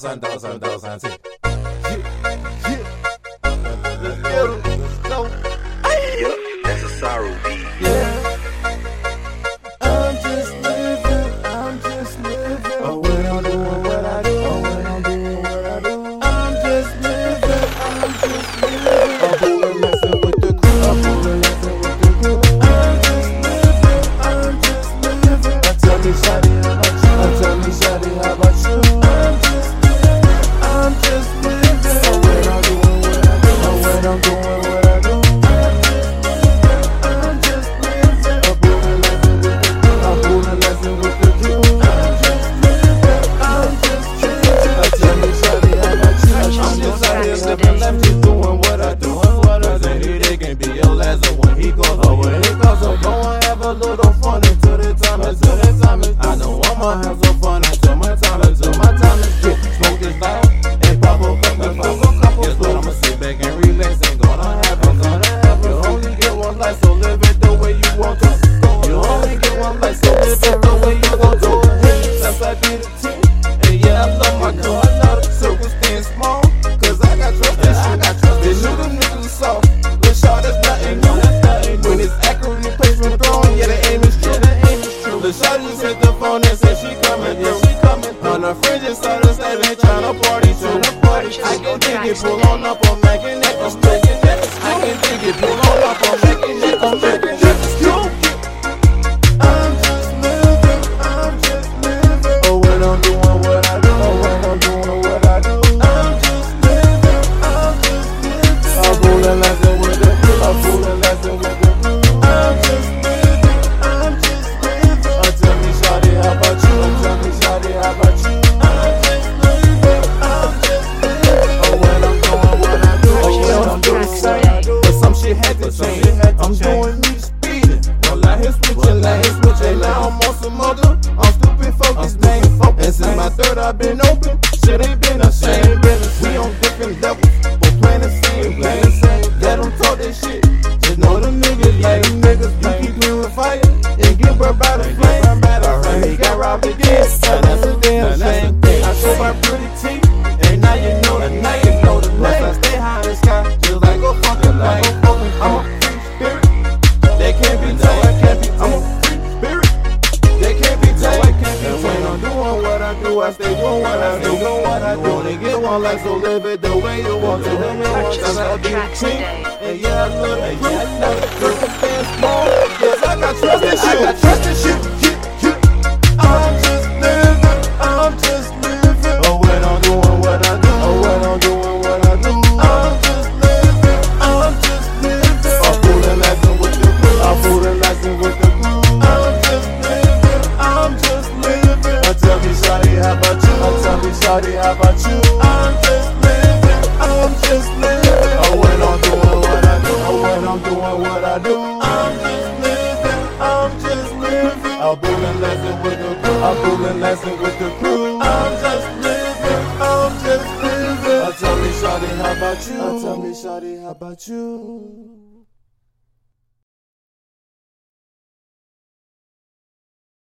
thousand, thousand, thousand, he goes away. He goes away. Go and have a little fun until the time is until the time is. I know I'ma have some fun until my time until my time is through. Smoke this loud and pop a couple, pop a couple. Guess what? I'ma sit back and relax. Ain't gonna happen, gonna happen. You only get one life, so live it the way you want to. You only get one life, so live it the way you want to. That's like me to bridges. None of fringes, so the stage tryna party to the party. I can dig it, pull on up, on Megan. I stay doing what I do. Know what I do. Wanna get one life, so live it the way you want to. Purchase a tracks today. Yeah, I. Yeah, it. be sorry about you. I'm just living, I'm just living. I went on doing what I do, I went on doing what I do. I'm just living, I'm just living. I'm bowling lesson with the crew. I'm bowling lesson with the crew. I'm just living, I'm just living. I tell me, Shawty, how about you? I tell me, Shawty, how about you?